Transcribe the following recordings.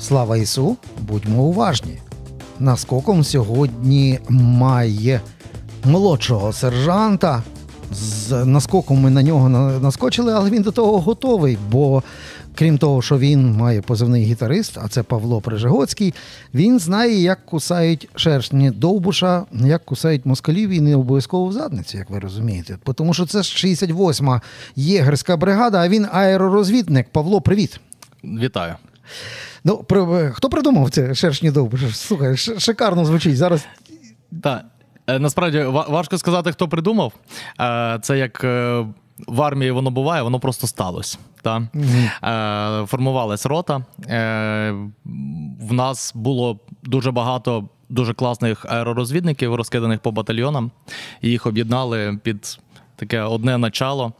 Слава Ісу, будьмо уважні. Наскоком сьогодні має молодшого сержанта. З наскоком ми на нього наскочили, але він до того готовий. Бо крім того, що він має позивний гітарист, а це Павло Прижигоцький, він знає, як кусають шершні довбуша, як кусають москалів і не обов'язково в задниці, як ви розумієте. Тому що це ж 68-ма єгерська бригада, а він аеророзвідник. Павло, привіт. Вітаю. Ну, при, хто придумав це шершні довбуша? Слухай, шикарно звучить. Зараз Так. Е, Насправді важко сказати, хто придумав. Е, Це як е, в армії воно буває, воно просто сталося. Та? Е, Формувалась рота. Е, В нас було дуже багато дуже класних аеророзвідників, розкиданих по батальйонам. Їх об'єднали під. Таке одне начало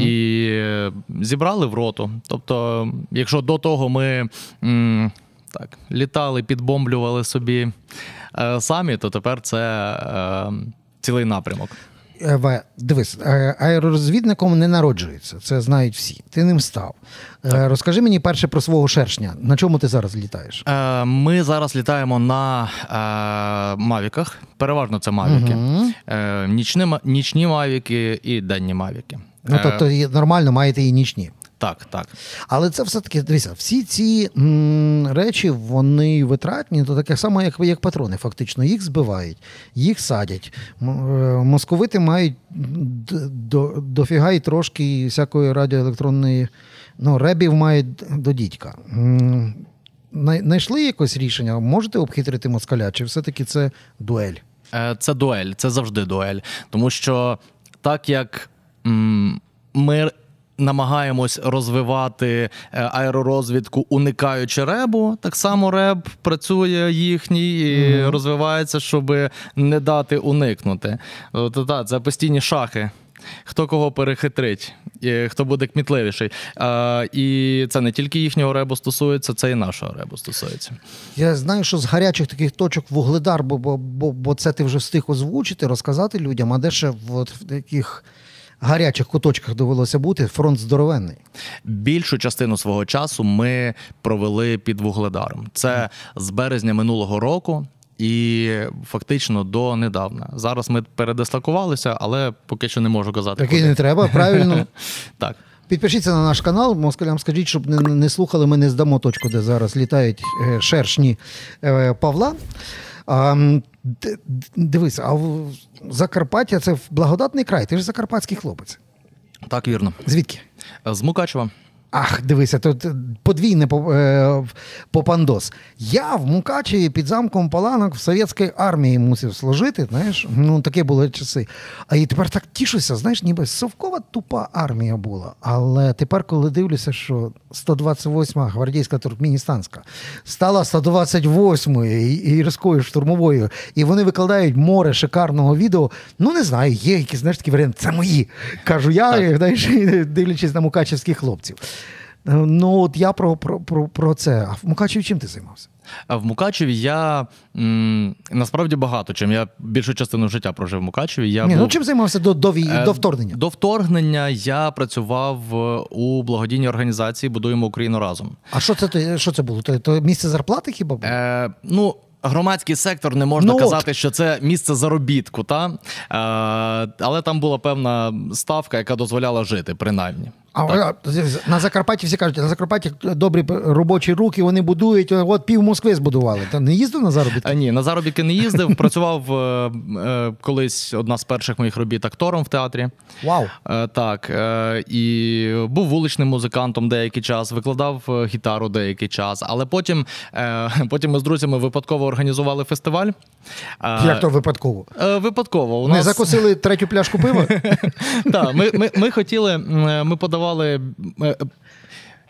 і е, зібрали в роту. Тобто, якщо до того ми м, так, літали, підбомблювали собі е, самі, то тепер це е, цілий напрямок. Е, дивись, е, аеророзвідником не народжується. Це знають всі. Ти ним став. Так. Розкажи мені перше про свого шершня. На чому ти зараз літаєш? Е, Ми зараз літаємо на е, мавіках. Переважно це мавіки. Е, нічні, нічні мавіки і денні мавіки. Ну, Е, тобто нормально маєте і нічні. Так, так. Але це все-таки, дивися, всі ці м, речі, вони витратні, то таке саме, як, як патрони, фактично. Їх збивають, їх садять. Е, Московити мають до, дофіга і трошки всякої радіоелектронної, ну, ребів мають до дідька. М, най- якось рішення? Можете обхитрити москаля, чи все-таки це дуель? Е, Це дуель, це завжди дуель. Тому що так як м, ми намагаємось розвивати е, аеророзвідку, уникаючи ребу, так само реб працює їхній і розвивається, щоб не дати уникнути. От, та, це постійні шахи. Хто кого перехитрить, хто буде кмітливіший. А, і це не тільки їхнього ребу стосується, це і нашого ребу стосується. Я знаю, що з гарячих таких точок вугледар, бо, бо, бо, бо це ти вже встиг озвучити, розказати людям, а де ще в таких гарячих куточках довелося бути фронт здоровенний. Більшу частину свого часу ми провели під вугледаром. Це з березня минулого року. І фактично до недавна. Зараз ми передислокувалися, але поки що не можу казати. Такий куди. не треба, правильно. Так. Підпишіться на наш канал, москалям скажіть, щоб не, не слухали, ми не здамо точку, де зараз літають е, шершні е, Павла. Дивись, а в Закарпаття це благодатний край, ти ж закарпатський хлопець. Так, вірно. Звідки? З Мукачева. Ах, дивися, тут подвійне е, попандос. Я в Мукачеві під замком Паланок в совєтській армії мусив служити. Знаєш, ну такі були часи. А і тепер так тішуся, знаєш, ніби совкова тупа армія була. Але тепер, коли дивлюся, що 128-ма гвардійська туркменістанська стала 128-ю і- гірською штурмовою, і вони викладають море шикарного відео. Ну не знаю, є якісь знаєш такі варіанти. Це мої. Кажу я, знаєш, дивлячись на мукачевських хлопців. Е, Ну, от я про, про, про, про це. А в Мукачеві чим ти займався? В Мукачеві я м, насправді багато чим. Я більшу частину життя прожив в Мукачеві. Я Ні, ну чим займався до, до, Е, до вторгнення? До вторгнення я працював е, у благодійній організації Будуємо Україну разом. А що це, що це було? То, то місце зарплати хіба було? Е, ну, громадський сектор не можна Ну, от. казати, що це місце заробітку, та? Е, але там була певна ставка, яка дозволяла жити, принаймні. А а, на Закарпатті всі кажуть, на Закарпатті добрі робочі руки, вони будують, от пів Москви збудували. Та не їздив на заробітки? Е, Ні, на заробітки не їздив. Працював е, е, колись одна з перших моїх робіт актором в театрі. Вау. Е, Так, е, і був вуличним музикантом деякий час, викладав е, гітару деякий час, але потім, е, потім ми з друзями випадково організували фестиваль. Як то випадково? е, Випадково. У Не закусили третю пляшку пива? Так, ми, ми, ми хотіли, ми подавали. Е,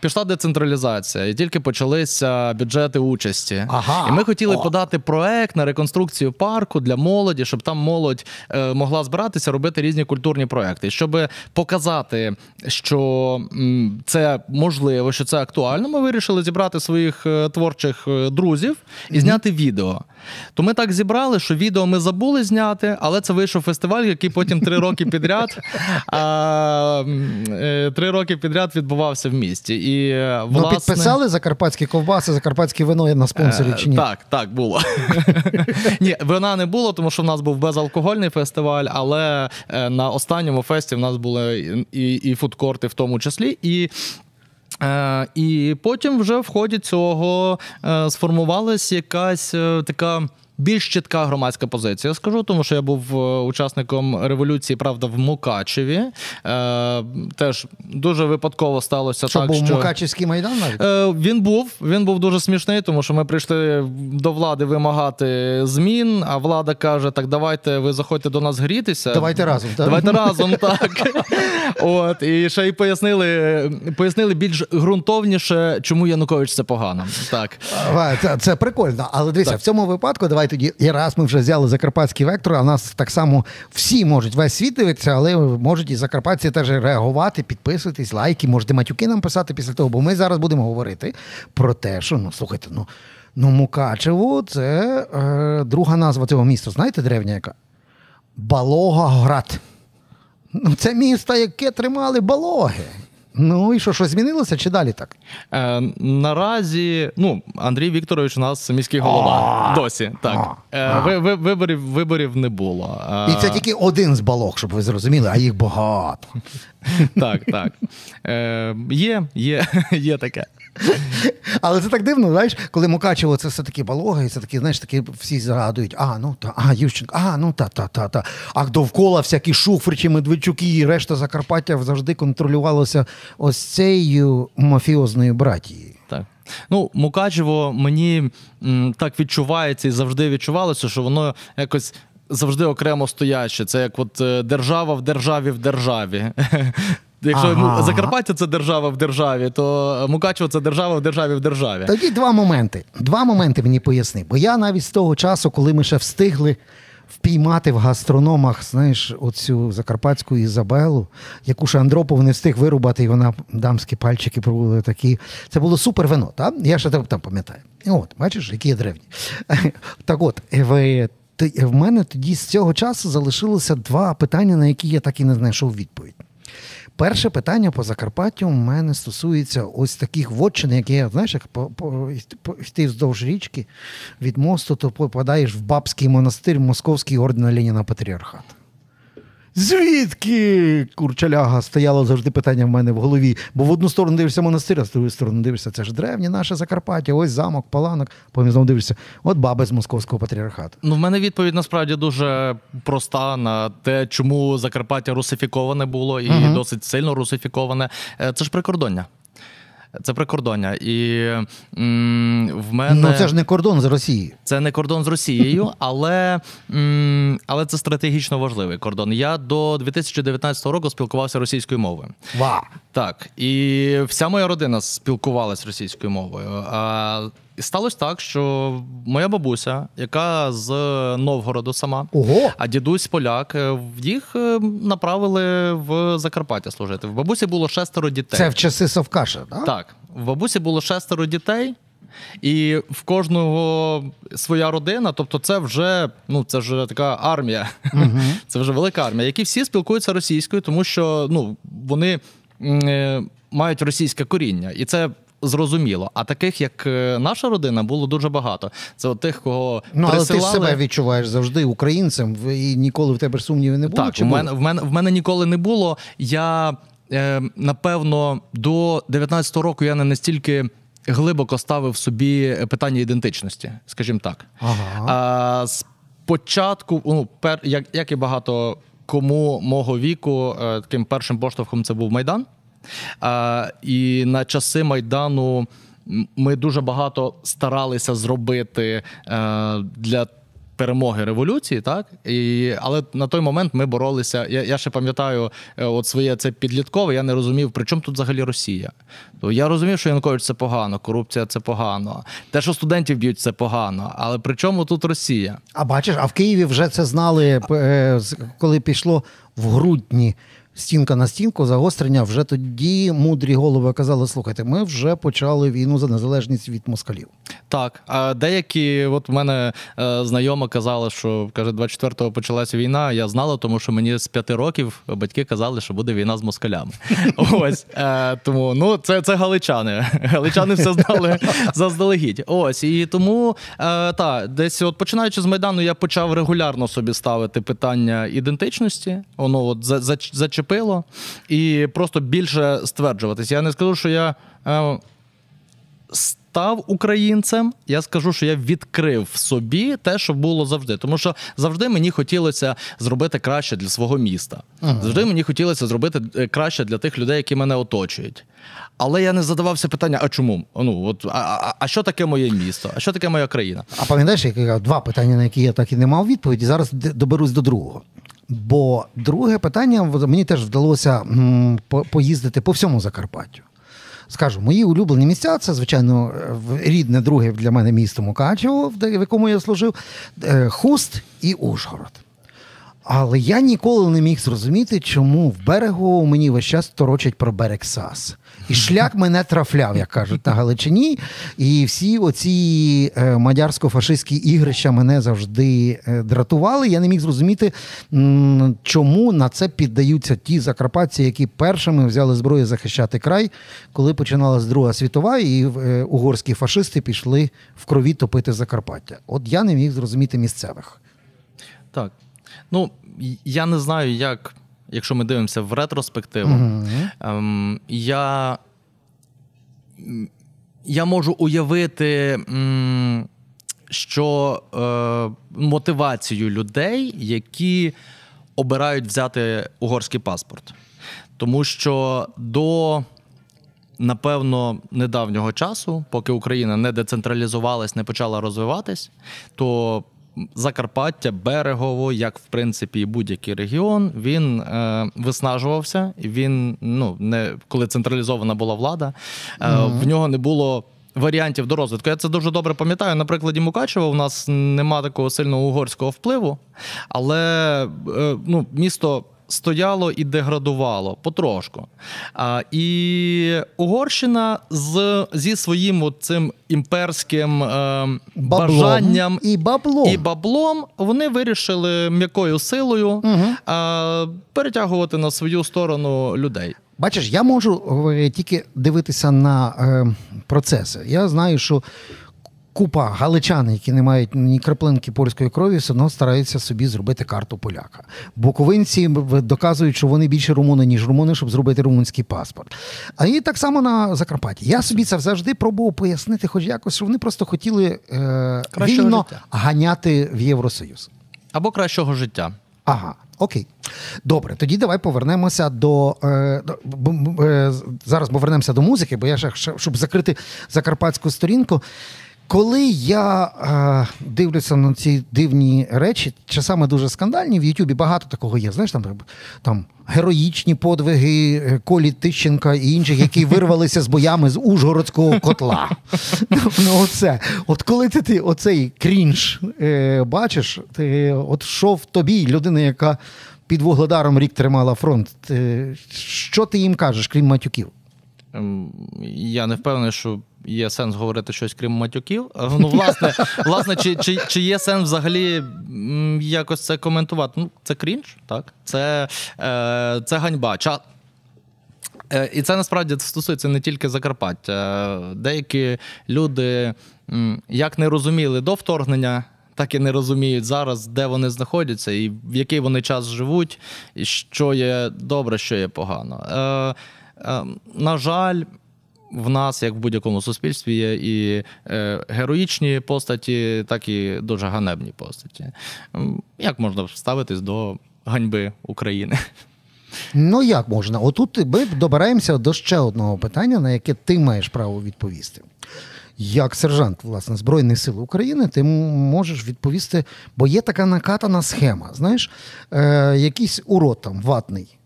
Пішла децентралізація, і тільки почалися бюджети участі. Ага. І ми хотіли О. подати проект на реконструкцію парку для молоді, щоб там молодь е, могла збиратися, робити різні культурні проекти. Щоб показати, що м, це можливо, що це актуально, ми вирішили зібрати своїх е, творчих е, друзів і зняти відео. То ми так зібрали, що відео ми забули зняти, але це вийшов фестиваль, який потім три роки підряд, а, е, три роки підряд відбувався в місті. І, Ну, власне... підписали закарпатські ковбаси, закарпатське вино на спонсорі Е, чи ні? Так, так, було. Ні, вина не було, тому що в нас був безалкогольний фестиваль, але е, на останньому фесті в нас були і, і фудкорти в тому числі. І Е, і потім вже в ході цього е, сформувалась якась е, така. Більш чітка громадська позиція, скажу, тому що я був е, учасником революції, правда, в Мукачеві. Е, теж дуже випадково сталося Що так, був що Мукачівський майдан навіть? Е, він був. Він був дуже смішний, тому що ми прийшли до влади вимагати змін. А влада каже: так давайте ви заходьте до нас грітися. Давайте разом, так? Давайте разом, так. От і ще й пояснили, пояснили більш ґрунтовніше, чому Янукович це погано. Так. Це, це прикольно. Але дивіться, в цьому випадку, давай тоді, і раз ми вже взяли закарпатський вектор, а нас так само всі можуть весь світ дивитися, але можуть і закарпатці теж реагувати, підписуватись, лайки, можете матюки нам писати після того, бо ми зараз будемо говорити про те, що ну слухайте, ну. Ну, Мукачево це е, друга назва цього міста. Знаєте, древня яка? Балогоград. Ну, це місто, яке тримали балоги. Ну і що, що змінилося чи далі так? Е, наразі, ну, Андрій Вікторович у нас міський голова. Досі. Так. Е, ви, ви, виборів, виборів не було. Е, І це тільки один з балок, щоб ви зрозуміли, а їх багато. Так, так. Е, є, є, є таке. Але це так дивно, знаєш, коли Мукачево це все таки балога, і це такі, знаєш, такі всі згадують, а, ну та, а, Ющенко, а, ну та, та, та, та. А довкола всякі Шуфричі, Медведчуки і решта Закарпаття завжди контролювалося ось цією мафіозною братією. Так. Ну, Мукачево мені м, так відчувається і завжди відчувалося, що воно якось. Завжди окремо стояче. Це як от е, держава в державі в державі. Якщо Ага. ну, Закарпаття це держава в державі, то Мукачево це держава в державі в державі. Тоді два моменти. Два моменти мені поясни. Бо я навіть з того часу, коли ми ще встигли впіймати в гастрономах, знаєш, оцю закарпатську Ізабелу, яку ще Андропов не встиг вирубати, і вона дамські пальчики пробували такі. Це було супер вино, так? Я ще там пам'ятаю. От, бачиш, які я древні. Так от, ви. В мене тоді з цього часу залишилося два питання, на які я так і не знайшов відповідь. Перше питання по Закарпаттю у мене стосується ось таких вотчин, які я, знаєш, як по, йти вздовж річки від мосту, то попадаєш в Бабський монастир, Московський орден Леніна Патріархат. Звідки курчаляга стояло завжди питання в мене в голові? Бо в одну сторону дивишся монастир, а з другої сторони дивишся, це ж древнє наше Закарпаття, ось замок, паланок. Потім знову дивишся, от баби з московського патріархату. Ну, в мене відповідь насправді дуже проста на те, чому Закарпаття русифіковане було і Мгм. досить сильно русифіковане. Е, Це ж прикордоння. Це прикордоння. І м, в мене Ну це ж не кордон з Росії. це не кордон з Росією, але, м, але це стратегічно важливий кордон. Я до 2019 року спілкувався російською мовою. Ва! Так, і вся моя родина спілкувалась російською мовою. А і сталося так, що моя бабуся, яка з Новгороду сама, Ого! а дідусь поляк, е, їх е, направили в Закарпаття служити. В бабусі було шестеро дітей. Це в часи Совкаша, так? Так, в бабусі було шестеро дітей. І в кожного своя родина, тобто це вже ну це вже така армія, це вже велика армія, які всі спілкуються російською, тому що ну вони е, мають російське коріння, і це зрозуміло. А таких, як е, наша родина, було дуже багато. Це от тих, кого Ну, але ти себе відчуваєш завжди українцем, і ніколи в тебе сумнівів не було. Так, чи в було? мене, в, мене, в мене ніколи не було. Я, е, напевно, до 19-го року я не настільки глибоко ставив собі питання ідентичності, скажімо так. Ага. А, спочатку, ну, пер, як, як і багато кому мого віку, е, таким першим поштовхом це був Майдан. І на часи Майдану ми дуже багато старалися зробити е, для перемоги революції, так? І, але на той момент ми боролися. Я, я ще пам'ятаю, е, от своє це підліткове, я не розумів, при чому тут взагалі Росія. То я розумів, що Янукович це погано, корупція це погано. Те, що студентів б'ють, це погано. Але при чому тут Росія? А бачиш, а в Києві вже це знали, е, коли пішло в грудні стінка на стінку, загострення. Вже тоді мудрі голови казали: слухайте, ми вже почали війну за незалежність від москалів. Так, а деякі, от в мене е, знайома казала, що каже, 24-го почалася війна. Я знала, тому що мені з п'яти років батьки казали, що буде війна з москалями. Ось е, тому ну це це галичани. Галичани все знали заздалегідь. Ось і тому е, та десь, от починаючи з майдану, я почав регулярно собі ставити питання ідентичності. Воно от за, за, зачепило і просто більше стверджуватись. Я не скажу, що я. Е, став українцем, я скажу, що я відкрив в собі те, що було завжди. Тому що завжди мені хотілося зробити краще для свого міста. Ага. Завжди мені хотілося зробити е, краще для тих людей, які мене оточують. Але я не задавався питання: а чому? Ну от а, а, а що таке моє місто? А що таке моя країна? А пам'ятаєш, я два питання, на які я так і не мав відповіді. Зараз доберусь до другого. Бо друге питання мені теж вдалося поїздити по всьому Закарпаттю. Скажу, мої улюблені місця це, звичайно, рідне друге для мене місто Мукачево, в якому я служив, е, Хуст і Ужгород. Але я ніколи не міг зрозуміти, чому в берегу мені весь час торочать про берег Сас. І шлях мене трафляв, як кажуть, на Галичині. І всі оці е, мадярсько-фашистські ігрища мене завжди е, дратували. Я не міг зрозуміти, чому на це піддаються ті закарпатці, які першими взяли зброю захищати край, коли починалась Друга світова, і е, угорські фашисти пішли в крові топити Закарпаття. От я не міг зрозуміти місцевих. Так. Ну, я не знаю, як, якщо ми дивимося в ретроспективу, mm-hmm. ем, я я можу уявити, м, що е, мотивацію людей, які обирають взяти угорський паспорт. Тому що до. Напевно, недавнього часу, поки Україна не децентралізувалась, не почала розвиватись, то Закарпаття, берегово, як в принципі і будь-який регіон, він е, виснажувався. Він ну не коли централізована була влада, е, mm-hmm. в нього не було. Варіантів до розвитку. Я це дуже добре пам'ятаю. На прикладі Мукачева у нас нема такого сильного угорського впливу, але е, ну, місто стояло і деградувало потрошку. А, І Угорщина з, зі своїм цим імперським е, бажанням і баблом і баблом вони вирішили м'якою силою угу. е, перетягувати на свою сторону людей. Бачиш, я можу тільки дивитися на е, процеси. Я знаю, що купа галичан, які не мають ні краплинки польської крові, все одно стараються собі зробити карту поляка. Буковинці доказують, що вони більше румуни, ніж румуни, щоб зробити румунський паспорт. А і так само на Закарпатті. Я собі це завжди пробував пояснити, хоч якось, що вони просто хотіли е, вільно життя. ганяти в Євросоюз. Або кращого життя. Ага, окей. Добре, тоді давай повернемося до. Е, е, зараз повернемося до музики, бо я ще щоб закрити закарпатську сторінку. Коли я е, дивлюся на ці дивні речі, часами дуже скандальні, в Ютубі багато такого є. Знаєш, там там героїчні подвиги е, Колі Тищенка і інших, які вирвалися з боями з Ужгородського котла. Ну, оце. От коли ти, ти оцей крінж е, бачиш, ти, от що в тобі, людина, яка під вугледаром рік тримала фронт, ти, що ти їм кажеш, крім матюків? Ем, я не впевнений, що є сенс говорити щось крім матюків. Е, ну, власне, власне, чи чи, чи є сенс взагалі якось це коментувати? Ну, Це крінж, так? Це е, це ганьба. Ча... Е, і це насправді стосується не тільки Закарпаття. Деякі люди як не розуміли до вторгнення. Так і не розуміють зараз, де вони знаходяться, і в який вони час живуть, і що є добре, що є погано. Е, е, На жаль, в нас, як в будь-якому суспільстві, є і е, героїчні постаті, так і дуже ганебні постаті. Як можна ставитись до ганьби України? Ну, як можна? Отут ми добираємося до ще одного питання, на яке ти маєш право відповісти. Як сержант власне Збройних сил України, ти можеш відповісти, бо є така накатана схема. Знаєш, е, якийсь урод там ватний,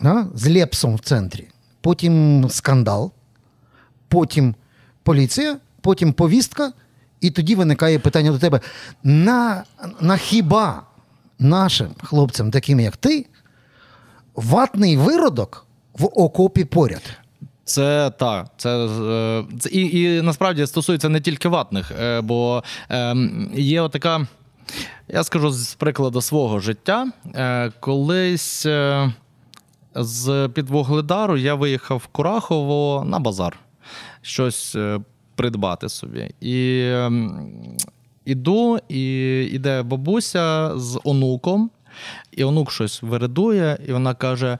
а, з лепсом в центрі, потім скандал, потім поліція, потім повістка, і тоді виникає питання до тебе: на, на хіба нашим хлопцям, таким як ти, ватний виродок в окопі поряд. Це так, це, це і, і насправді стосується не тільки ватних, е, бо е, є така, я скажу з прикладу свого життя. Е, колись з під Вугледару я виїхав в Курахово на базар щось е, придбати собі. І е, іду, і іде бабуся з онуком, і онук щось виридує, і вона каже.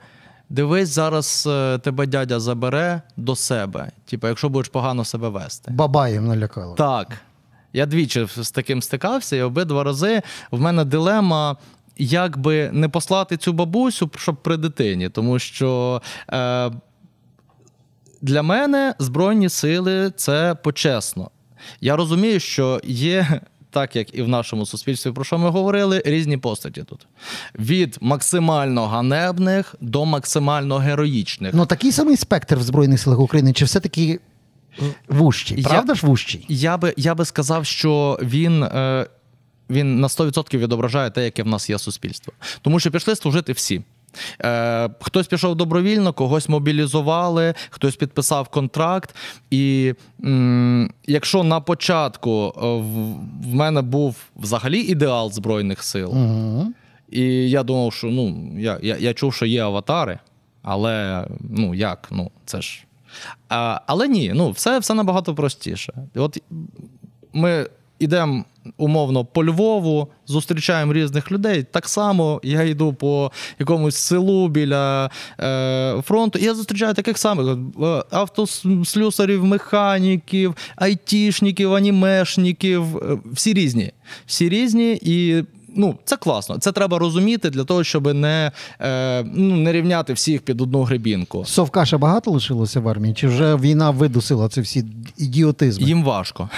Дивись, зараз е, тебе дядя забере до себе. Типу, якщо будеш погано себе вести. Бабаєм налякало. Так. Я двічі з таким стикався, і обидва рази в мене дилема. Як би не послати цю бабусю, щоб при дитині, тому що е, для мене Збройні сили це почесно. Я розумію, що є так як і в нашому суспільстві, про що ми говорили, різні постаті тут: від максимально ганебних до максимально героїчних. Ну такий самий спектр в Збройних силах України, чи все-таки вущий? Правда я, ж вущий? Я би я би сказав, що він. Е, він на 100% відображає те, яке в нас є суспільство. Тому що пішли служити всі. Е, Хтось пішов добровільно, когось мобілізували, хтось підписав контракт. І м, якщо на початку е, в, в мене був взагалі ідеал Збройних сил, угу. і я думав, що ну, я я, я чув, що є аватари, але ну як? Ну, це ж. А, Але ні, ну все все набагато простіше. От ми йдемо умовно по Львову, зустрічаємо різних людей. Так само я йду по якомусь селу біля е, фронту, і я зустрічаю таких самих е, автослюсарів, механіків, айтішників, анімешників. Е, всі різні. Всі різні і. Ну, це класно. Це треба розуміти для того, щоб не е, ну, не рівняти всіх під одну грибінку. Совка ще багато лишилося в армії? Чи вже війна видусила це всі ідіотизми? Їм важко.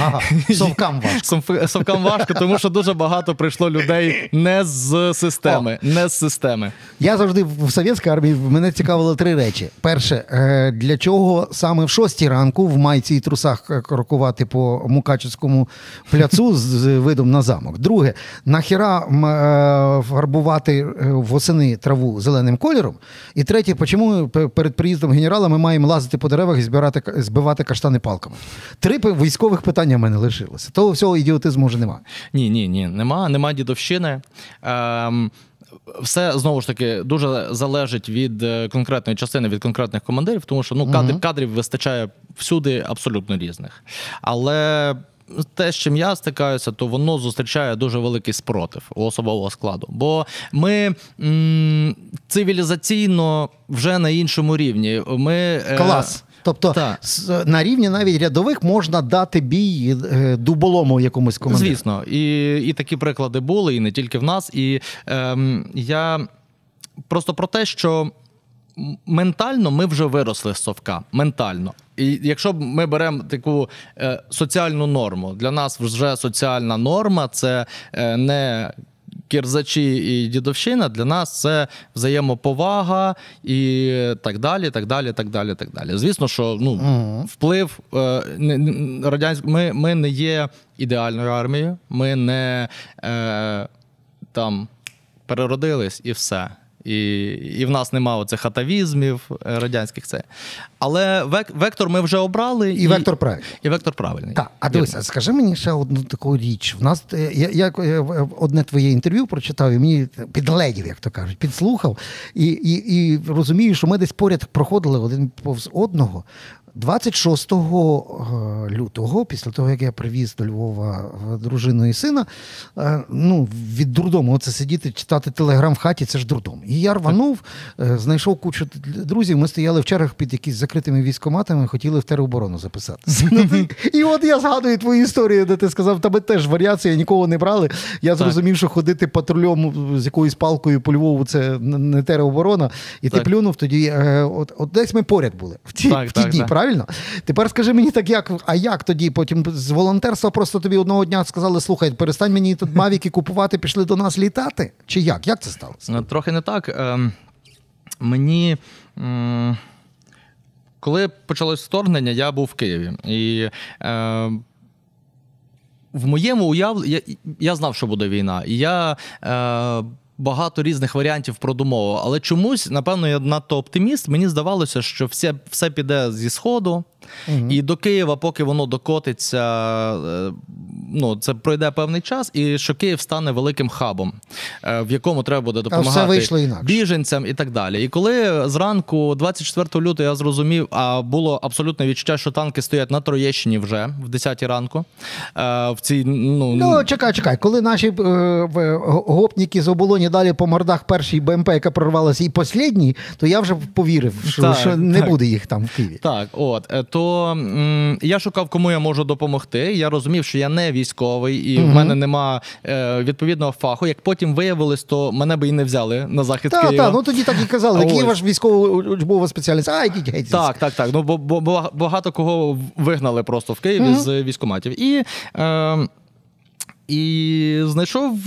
Ага, совкам важко. Совкам важко, тому що дуже багато прийшло людей не з системи. О. Не з системи. Я завжди в совєтській армії мене цікавило три речі: перше, е, для чого саме в шостій ранку в майці і трусах е, крокувати по Мукачевському пляцу з видом на замок. Друге, нахіра е, фарбувати восени траву зеленим кольором. І третє, чому перед приїздом генерала ми маємо лазити по деревах і збирати збивати каштани палками. Три військових питання в мене лишилося. Того всього ідіотизму вже немає. Ні, ні, ні, нема, нема дідовщини. Ем, все знову ж таки дуже залежить від е, конкретної частини, від конкретних командирів, тому що ну кадрів, кадрів вистачає всюди абсолютно різних. Але. Те, з чим я стикаюся, то воно зустрічає дуже великий спротив у особового складу. Бо ми м- цивілізаційно вже на іншому рівні. Ми е, Клас. Тобто так. на рівні навіть рядових можна дати бій е, дуболому якомусь командиру. Звісно, і і такі приклади були, і не тільки в нас. І ем, я просто про те, що ментально ми вже виросли з совка. Ментально. І якщо ми беремо таку е, соціальну норму, для нас вже соціальна норма це е, не кірзачі і дідовщина для нас це взаємоповага і так далі. так далі, так далі, так далі. Звісно, що ну, вплив е, радянськ... ми, ми не є ідеальною армією, ми не е, там переродились і все і і в нас немає оцих атавізмів е, радянських. це. Але век, вектор ми вже обрали. І, і вектор правильний. І вектор правильний. Так, А дивися, скажи мені ще одну таку річ. В нас е, я, я, я одне твоє інтерв'ю прочитав, і мені підледів, як то кажуть, підслухав, і, і, і розумію, що ми десь поряд проходили один повз одного. 26 е, лютого, після того, як я привіз до Львова е, дружину і сина, е, ну, від дурдому оце сидіти, читати телеграм в хаті, це ж дурдом. І я рванув, знайшов кучу друзів. Ми стояли в чергах під якісь закритими військоматами, хотіли в тероборону записатися. І от я згадую твою історію, де ти сказав, тебе теж варіація, нікого не брали. Я зрозумів, що ходити патрульом з якоюсь палкою по Львову це не тероборона. І ти плюнув тоді. От десь ми поряд були в ті дні, правильно? Правильно? Тепер скажи мені так, як, а як тоді? Потім з волонтерства просто тобі одного дня сказали: слухай, перестань мені тут мавіки купувати, пішли до нас літати? Чи як? Як це сталося? Ну, трохи не так. Ем, мені. Коли почалось вторгнення, я був в Києві. І е, в моєму уявленні я, я знав, що буде війна. І я е, багато різних варіантів про. Але чомусь, напевно, я надто оптиміст. Мені здавалося, що все все піде зі сходу, угу. і до Києва, поки воно докотиться, е, ну це пройде певний час, і що Київ стане великим хабом, е, в якому треба буде допомагати біженцям і так далі. І коли зранку, 24 лютого, я зрозумів, а було абсолютне відчуття, що танки стоять на Троєщині вже в 10 ранку. Е, в цій, ну, ну чекай, чекай, коли наші гопніки з оболоні далі по мордах першій БМП, яка прорвалася, і послідній, то я вже повірив, що, так, що не так. буде їх там в Києві. Так, от то м- я шукав, кому я можу допомогти. Я розумів, що я не військовий, і угу. в мене нема е, відповідного фаху. Як потім виявилось, то мене би і не взяли на захід та, Києва. Так, ну тоді так і казали. Який ваш військово-учбова спеціальність? А, йдіть геть. Так, так, так. Ну бо, бо багато кого вигнали просто в Києві угу. з військоматів. І е, і знайшов,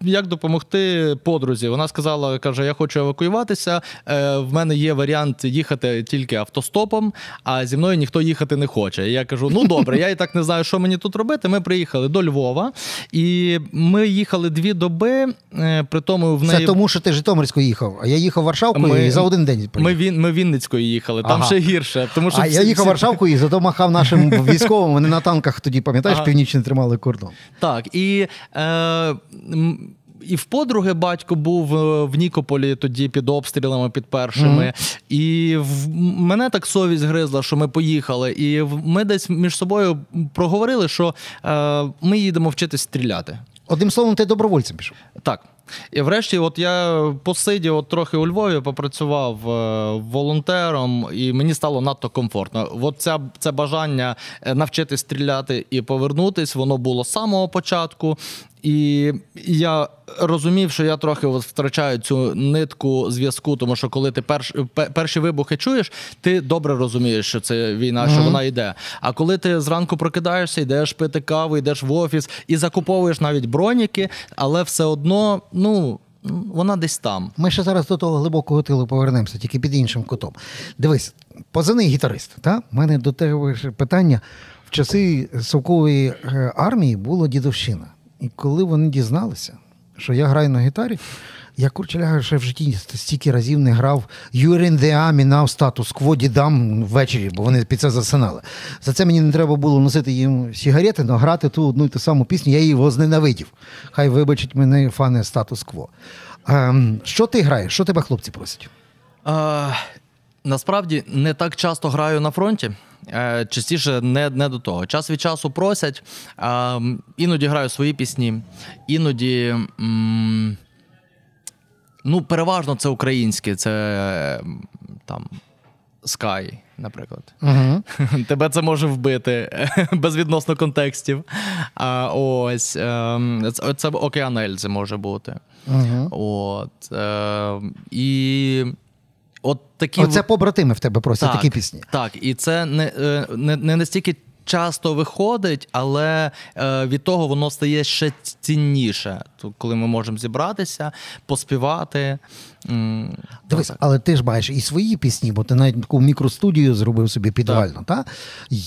як допомогти подрузі. Вона сказала: каже: Я хочу евакуюватися. Е, в мене є варіант їхати тільки автостопом, а зі мною ніхто їхати не хоче. Я кажу: ну добре, я і так не знаю, що мені тут робити. Ми приїхали до Львова, і ми їхали дві доби. Е, при тому в неї... Це тому, що ти Житомирською їхав, а я їхав Варшавкою ми... і за один день. Ми Він... ми Вінницькою їхали, там ага. ще гірше. Тому що А всі... я їхав Варшавкою і зато махав нашим військовим. Вони на танках тоді пам'ятаєш, ага. північні тримали кордон. Так. І і. Е, і в подруги батько був е, в Нікополі тоді під обстрілами, під першими. Mm-hmm. І в мене так совість гризла, що ми поїхали. І ми десь між собою проговорили, що е, ми їдемо вчитись стріляти. Одним словом, ти добровольцем пішов. Так. І врешті, от я посидів от трохи у Львові, попрацював е, волонтером, і мені стало надто комфортно. От ця, це бажання е, навчитись стріляти і повернутись, воно було з самого початку. І я розумів, що я трохи от втрачаю цю нитку зв'язку, тому що коли ти перш, перші вибухи чуєш, ти добре розумієш, що це війна, що mm-hmm. вона йде. А коли ти зранку прокидаєшся, йдеш пити каву, йдеш в офіс і закуповуєш навіть броніки, але все одно, ну. Вона десь там. Ми ще зараз до того глибокого тилу повернемося, тільки під іншим кутом. Дивись, позивний гітарист. Та? У мене до тебе питання. В часи совкової е, армії було дідовщина. І коли вони дізналися, що я граю на гітарі, я курчеляга ще в житті стільки разів не грав You're in the Army, now статус кво дідам ввечері, бо вони під це засинали. За це мені не треба було носити їм сігарети, але грати ту одну і ту саму пісню, я її возненавидів. Хай вибачить мене фани статус-кво. Ем, що ти граєш? Що тебе хлопці просять? А, Насправді не так часто граю на фронті. Е, частіше не не до того. Час від часу просять, а, іноді граю свої пісні, іноді. М- ну, переважно це українське, це там Sky, наприклад. Uh-huh. Тебе це може вбити безвідносно контекстів. А, Ось ем, це, Океан Ельзи може бути. Uh-huh. От, е, І От такі Оце побратими в тебе просять так, такі пісні. Так, і це не, е, не, не настільки. Часто виходить, але е, від того воно стає ще цінніше, коли ми можемо зібратися, поспівати. Дивись, але ти ж маєш і свої пісні, бо ти навіть таку мікростудію зробив собі підвально. Та?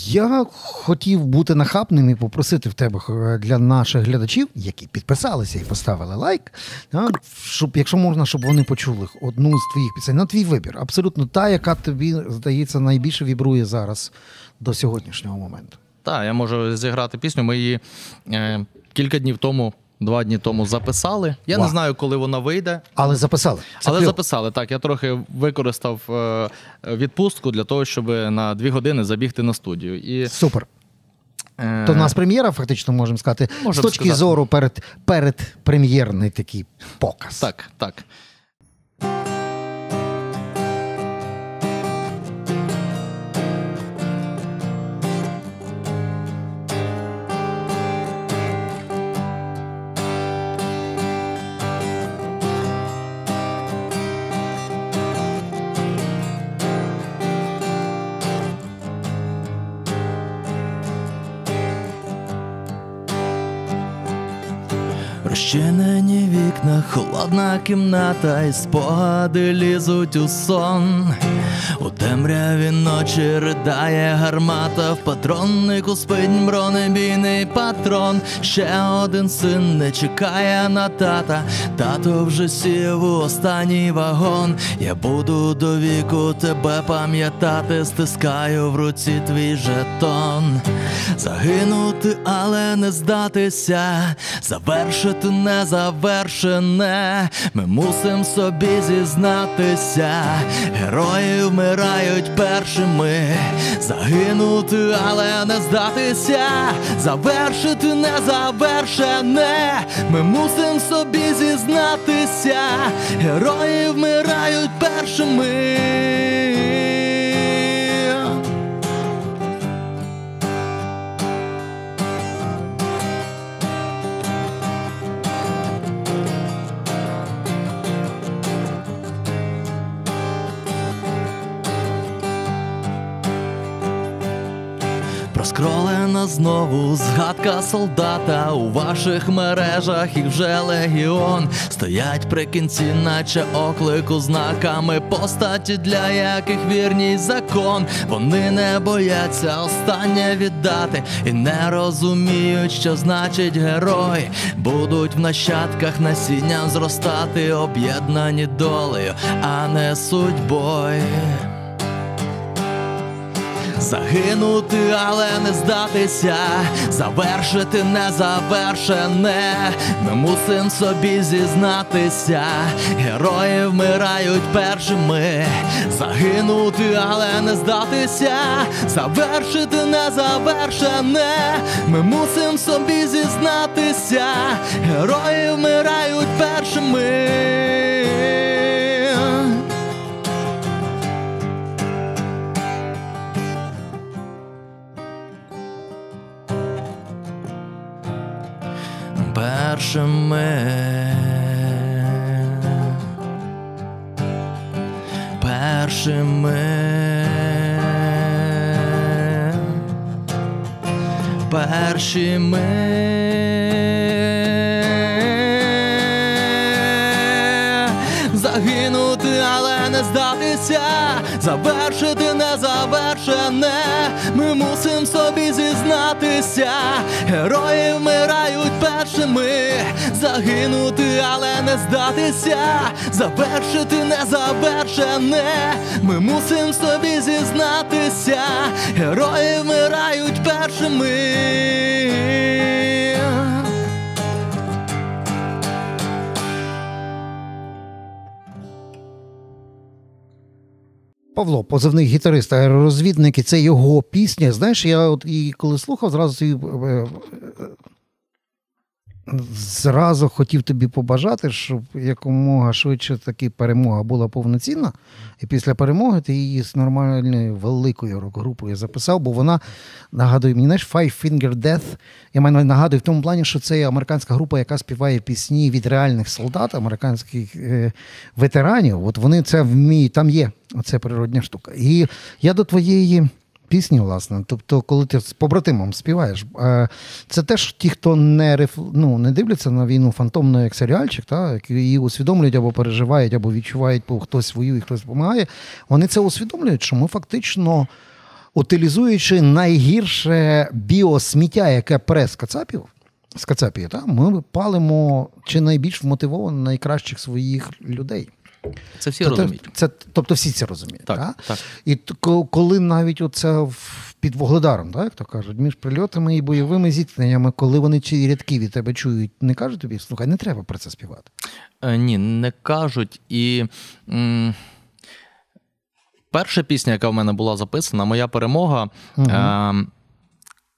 Я хотів бути нахабним і попросити в тебе е, для наших глядачів, які підписалися і поставили лайк, та? щоб, якщо можна, щоб вони почули одну з твоїх пісень на твій вибір. Абсолютно та, яка тобі, здається, найбільше вібрує зараз до сьогоднішнього моменту. Так, я можу зіграти пісню. Ми її е, кілька днів тому. Два дні тому записали. Я Wow. не знаю, коли вона вийде. Але записали. Це Але кльо. записали. Так, я трохи використав е, відпустку для того, щоб на дві години забігти на студію. І... Супер. Е... То в нас прем'єра, фактично, можемо сказати, Можем з точки сказати. зору перед, перед прем'єрний такий показ. Так, так. Розчинені вікна, холодна кімната, і спогади лізуть у сон. У темряві ночі ридає гармата, в патроннику спить бронебійний патрон. Ще один син не чекає на тата, тато вже сів у останній вагон. Я буду до віку тебе пам'ятати, стискаю в руці твій жетон. Загинути, але не здатися, завершити незавершене. Ми мусим собі зізнатися, герої вмирають першими, загинути, але не здатися, завершити незавершене. Ми мусим собі зізнатися, герої вмирають першими. Проскролена знову згадка солдата у ваших мережах їх вже легіон стоять при кінці, наче оклику знаками постаті, для яких вірній закон. Вони не бояться останнє віддати і не розуміють, що значить герой. Будуть в нащадках насінням зростати, об'єднані долею, а не судьбою. Загинути, але не здатися, завершити незавершене. Ми мусим собі зізнатися, герої вмирають першими. Загинути, але не здатися, завершити незавершене. Ми мусим собі зізнатися, герої вмирають першими. Першими. Першими. Першими. Загинути, але не здатися, завершити зізнатися, герої вмирають першими, загинути, але не здатися, завершити незавершене. Ми мусим собі зізнатися, герої вмирають першими. Павло, позивний гітарист, аеророзвідник, це його пісня. Знаєш, я от і коли слухав, зразу е, е, зразу хотів тобі побажати, щоб якомога швидше таки перемога була повноцінна. І після перемоги ти її з нормальною великою рок-групою записав, бо вона нагадує мені знаєш, Five Finger Death. Я мене нагадую в тому плані, що це американська група, яка співає пісні від реальних солдат, американських е, ветеранів. От вони це вміють, там є оце природня штука. І я до твоєї. Пісні, власне, тобто, коли ти з побратимом співаєш, це теж ті, хто не реф... ну, не дивляться на війну фантомно як серіальчик, та, її усвідомлюють або переживають, або відчувають, бо хтось воює, хтось допомагає. Вони це усвідомлюють, що ми фактично, утилізуючи найгірше біосміття, яке прес Кацапів, з Кацапії, та, ми палимо чи найбільш вмотивовано найкращих своїх людей. Це всі тобто, розуміють. Це, Тобто всі це розуміють. Так, так? так. І коли навіть оце під Вогледаром, так, як то кажуть, між прильотами і бойовими зіткненнями, коли вони ці рядки від тебе чують, не кажуть тобі, слухай, не треба про це співати. Е, ні, не кажуть. І м- перша пісня, яка в мене була записана, моя перемога. Угу. Е-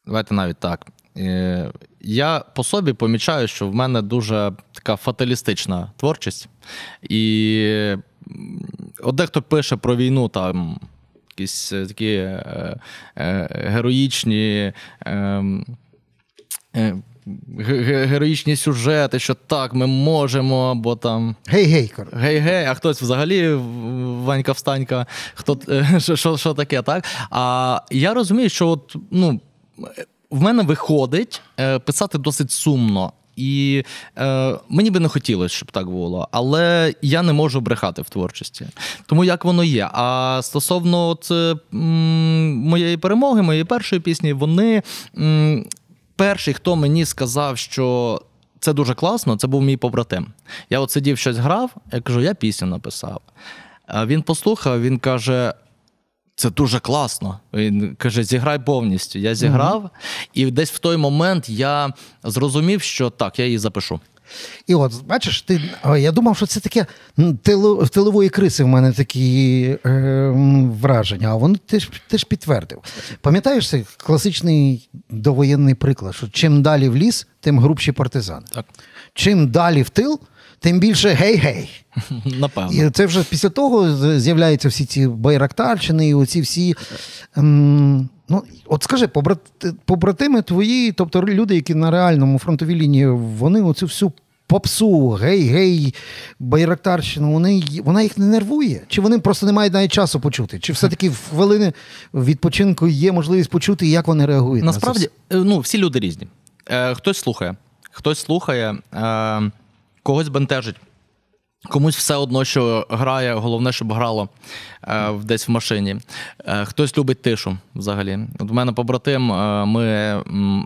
Давайте навіть так. Е, я по собі помічаю, що в мене дуже така фаталістична творчість. І от дехто пише про війну, там якісь е, такі е, е, героїчні. Е, е, Героїчні сюжети, що так, ми можемо, бо там. Гей-гей, Гей-гей, а хтось взагалі Ванька Встанька, хто е, що що, що таке, так? А я розумію, що от, ну, в мене виходить е, писати досить сумно. І е, мені би не хотілося, щоб так було, але я не можу брехати в творчості. Тому як воно є. А стосовно от, м, моєї перемоги, моєї першої пісні, вони м, перший, хто мені сказав, що. Це дуже класно, це був мій побратим. Я от сидів щось грав, я кажу, я пісню написав. Він послухав, він каже: це дуже класно. Він каже: зіграй повністю. Я зіграв, угу. і десь в той момент я зрозумів, що так, я її запишу. І от, бачиш, ти я думав, що це таке в тилової криси в мене такі е, враження, а воно теж теж підтвердив. Пам'ятаєш цей класичний довоєнний приклад, що чим далі в ліс, тим грубші партизани. Так. Чим далі в тил, тим більше гей-гей. Напевно. І це вже після того з'являються всі ці байрактарчини і оці всі. Ем, ну, От скажи, побратими твої, тобто люди, які на реальному фронтовій лінії, вони оцю всю. Попсу, гей-гей, байрактарщину, вони, вона їх не нервує? Чи вони просто не мають навіть часу почути? Чи все-таки в хвилини відпочинку є можливість почути, як вони реагують? Насправді, на це? ну, всі люди різні. Е, Хтось слухає, хтось слухає. Е, когось бентежить. Комусь все одно, що грає, головне, щоб грало е, десь в машині. Е, хтось любить тишу взагалі. От у мене побратим, е, ми,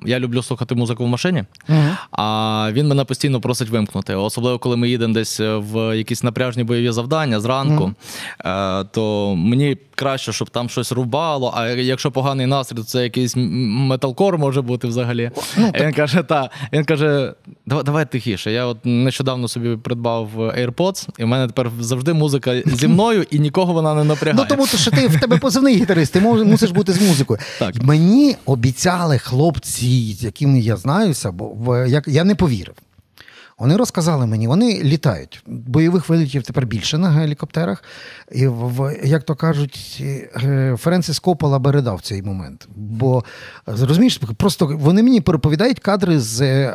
я люблю слухати музику в машині, uh-huh. а він мене постійно просить вимкнути. Особливо, коли ми їдемо десь в якісь напряжні бойові завдання зранку, uh-huh. то мені краще, щоб там щось рубало. А якщо поганий настрій, то це якийсь металкор може бути взагалі. Uh-huh. Він каже, та, він каже, давай, давай тихіше. Я от нещодавно собі придбав AirPods, AirPods, і в мене тепер завжди музика зі мною, і нікого вона не напрягає. Ну тому що ти в тебе позивний гітарист, ти мусиш бути з музикою. Так. Мені обіцяли хлопці, з якими я знаюся, бо як я не повірив. Вони розказали мені, вони літають. Бойових вилітів тепер більше на гелікоптерах. І в, як то кажуть, е, Френсіс Коппола бередав цей момент. Бо розумієш, просто вони мені переповідають кадри з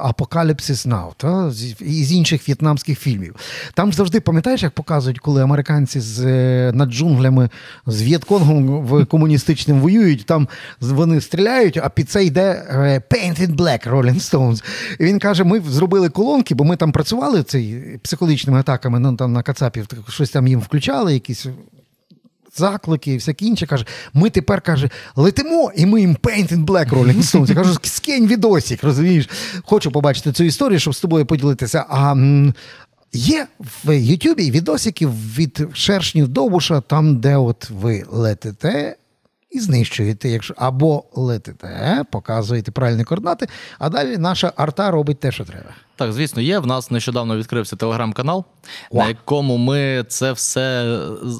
Апокаліпсис Now, та, з інших в'єтнамських фільмів. Там завжди пам'ятаєш, як показують, коли американці з е, над джунглями з В'єтконгом в комуністичним воюють, там вони стріляють, а під це йде е, Painted Black Rolling Stones. І він каже: ми зробили колонки, бо ми там працювали цей психологічними атаками ну, там на Кацапів, щось там їм включали, якісь. Заклики і всяке інше, каже, ми тепер каже, летимо, і ми їм Paint in Black Rolling Stones. Я кажу, скинь відосик, розумієш? Хочу побачити цю історію, щоб з тобою поділитися. А є в Ютубі відосики від шершнів Довбуша, там, де от ви летите і знищуєте, якщо або летите, показуєте правильні координати, а далі наша арта робить те, що треба. Так, звісно, є. В нас нещодавно відкрився телеграм-канал, О. на якому ми це все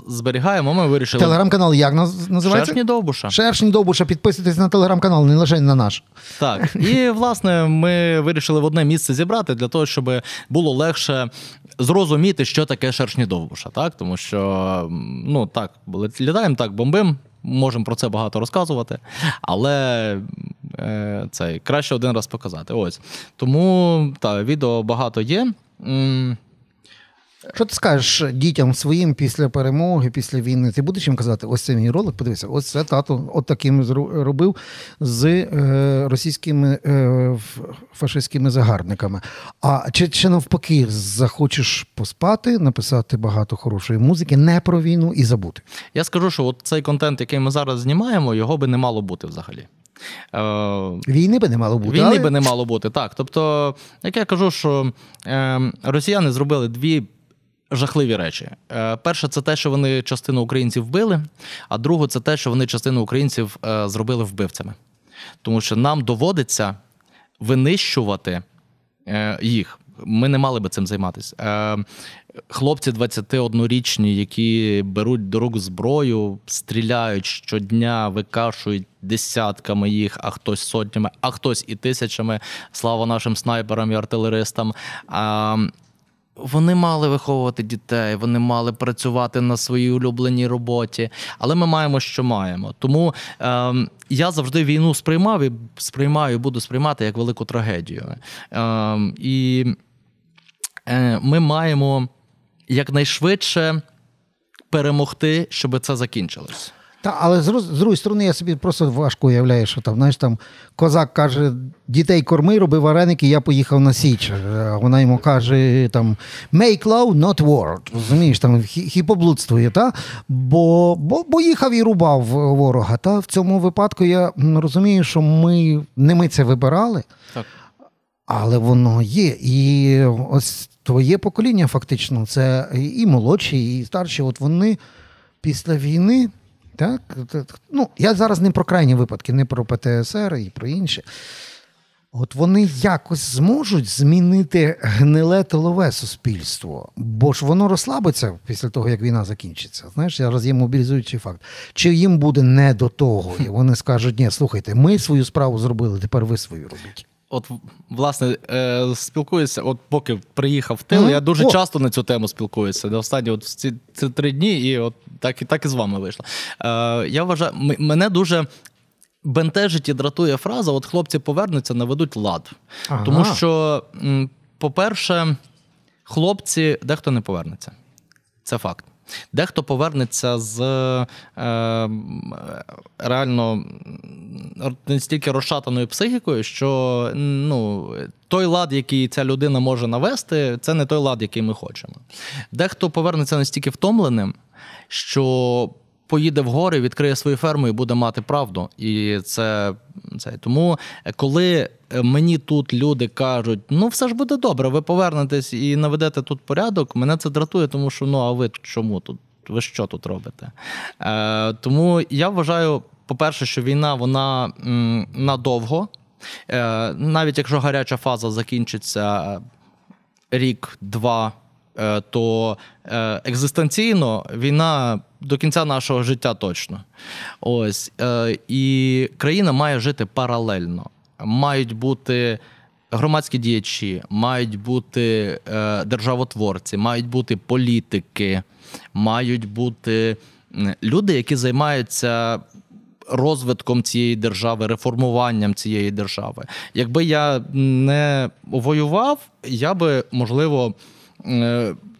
зберігаємо. Ми вирішили. Телеграм-канал як називається? Шершні Довбуша. Шершні Довбуша. Підписуйтесь на телеграм-канал, не лише на наш. Так. І, власне, ми вирішили в одне місце зібрати для того, щоб було легше зрозуміти, що таке шершні Довбуша. Так? Тому що, ну так, літаємо так, бомбим можемо про це багато розказувати, але е, це краще один раз показати. Ось. Тому та відео багато є. Що ти скажеш дітям своїм після перемоги, після війни? Ти будеш їм казати, ось це мій ролик, подивися, ось це тато от таким робив з е, російськими е, фашистськими загарбниками. А чи чи навпаки захочеш поспати, написати багато хорошої музики, не про війну і забути? Я скажу, що от цей контент, який ми зараз знімаємо, його би не мало бути взагалі. Е, Війни би не мало бути. Війни але... би не мало бути, так. Тобто, як я кажу, що е, росіяни зробили дві жахливі речі. Е, перше, це те, що вони частину українців вбили, а друге, це те, що вони частину українців е, зробили вбивцями. Тому що нам доводиться винищувати е, їх. Ми не мали би цим займатися. Хлопці 21-річні, які беруть до рук зброю, стріляють щодня, викашують десятками їх, а хтось сотнями, а хтось і тисячами. Слава нашим снайперам і артилеристам. Вони мали виховувати дітей, вони мали працювати на своїй улюбленій роботі, але ми маємо, що маємо. Тому е, я завжди війну сприймав і сприймаю, і буду сприймати як велику трагедію. Е, І е, ми маємо якнайшвидше перемогти, щоб це закінчилось. Та, але з, з другої сторони, я собі просто важко уявляю, що там, знаєш, там козак каже: дітей корми, роби вареники, я поїхав на Січ. А Вона йому каже: там make love, not war. Розумієш, там хіпоблудствує, та? Бо, бо, бо їхав і рубав ворога. Та в цьому випадку я розумію, що ми не ми це вибирали. Так. Але воно є. І ось твоє покоління, фактично, це і молодші, і старші. От вони після війни. Так? Ну, Я зараз не про крайні випадки, не про ПТСР і про інші. От вони якось зможуть змінити гниле тилове суспільство, бо ж воно розслабиться після того, як війна закінчиться. Знаєш, зараз є мобілізуючий факт. Чи їм буде не до того, і вони скажуть, ні, слухайте, ми свою справу зробили, тепер ви свою робіть. От, власне, е, спілкуюся, от поки приїхав в тил, mm-hmm. я дуже О. часто на цю тему спілкуюся. До останні от ці, ці три дні, і от так і так і з вами вийшло. Е, Я вважаю, мене дуже. Бентежить і дратує фраза: от хлопці повернуться, наведуть лад. Ага. Тому що, по-перше, хлопці дехто не повернеться. Це факт. Дехто повернеться з е, реально настільки розшатаною психікою, що ну, той лад, який ця людина може навести, це не той лад, який ми хочемо. Дехто повернеться настільки втомленим, що. Поїде в гори, відкриє свою ферму і буде мати правду. І це це. Тому, коли мені тут люди кажуть, ну все ж буде добре, ви повернетесь і наведете тут порядок, мене це дратує, тому що ну а ви чому тут? Ви що тут робите? Е, Тому я вважаю, по-перше, що війна вона м, надовго. Е, Навіть якщо гаряча фаза закінчиться рік-два. Е, то е, екзистенційно війна до кінця нашого життя точно. Ось е, і країна має жити паралельно. Мають бути громадські діячі, мають бути державотворці, мають бути політики, мають бути люди, які займаються. Розвитком цієї держави, реформуванням цієї держави. Якби я не воював, я би можливо Е,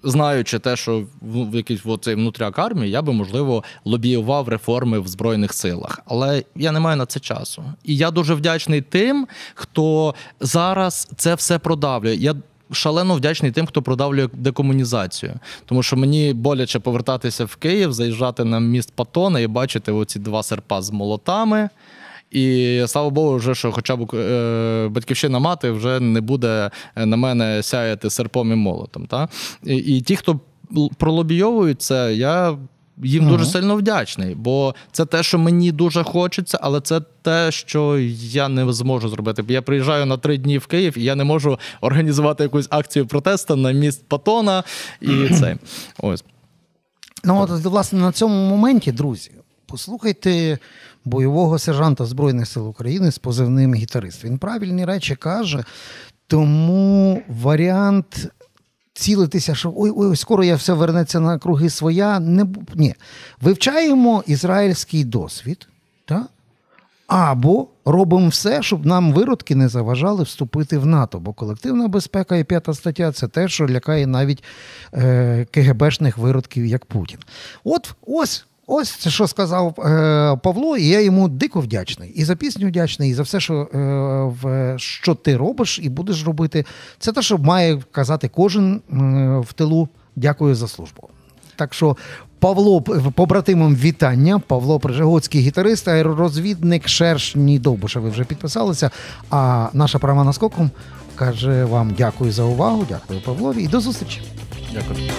знаючи те, що в якийсь цей внутряк армії, я би можливо лобіював реформи в збройних силах, але я не маю на це часу. І я дуже вдячний тим, хто зараз це все продавлює. Я Шалено вдячний тим, хто продавлює декомунізацію, тому що мені боляче повертатися в Київ, заїжджати на міст Патона і бачити оці два серпа з молотами. І слава Богу, вже що хоча б е, батьківщина мати вже не буде на мене сяяти серпом і молотом. Та? І, і ті, хто пролобійовують це, я. Їм uh-huh. дуже сильно вдячний, бо це те, що мені дуже хочеться, але це те, що я не зможу зробити. Я приїжджаю на три дні в Київ, і я не можу організувати якусь акцію протесту на міст Патона і це. Ось. Ну, от, власне, на цьому моменті, друзі, послухайте бойового сержанта Збройних сил України з позивним гітарист. Він правильні речі каже, тому варіант. Цілитися, що ой, ой, скоро я все вернеться на круги своя. Не, Ні. Вивчаємо ізраїльський досвід, так? або робимо все, щоб нам виродки не заважали вступити в НАТО. Бо колективна безпека і п'ята стаття це те, що лякає навіть е, КГБшних виродків, як Путін. От ось Ось що сказав е, Павло, і я йому дико вдячний. І за пісню вдячний, і за все, що е, в, що ти робиш і будеш робити. Це те, що має казати кожен е, в тилу. Дякую за службу. Так що Павло побратимом вітання. Павло Прижигоцький гітарист, аеророзвідник Шершні Довбуша. Ви вже підписалися. А наша права наскоком каже вам дякую за увагу. Дякую, Павлові, і до зустрічі. Дякую.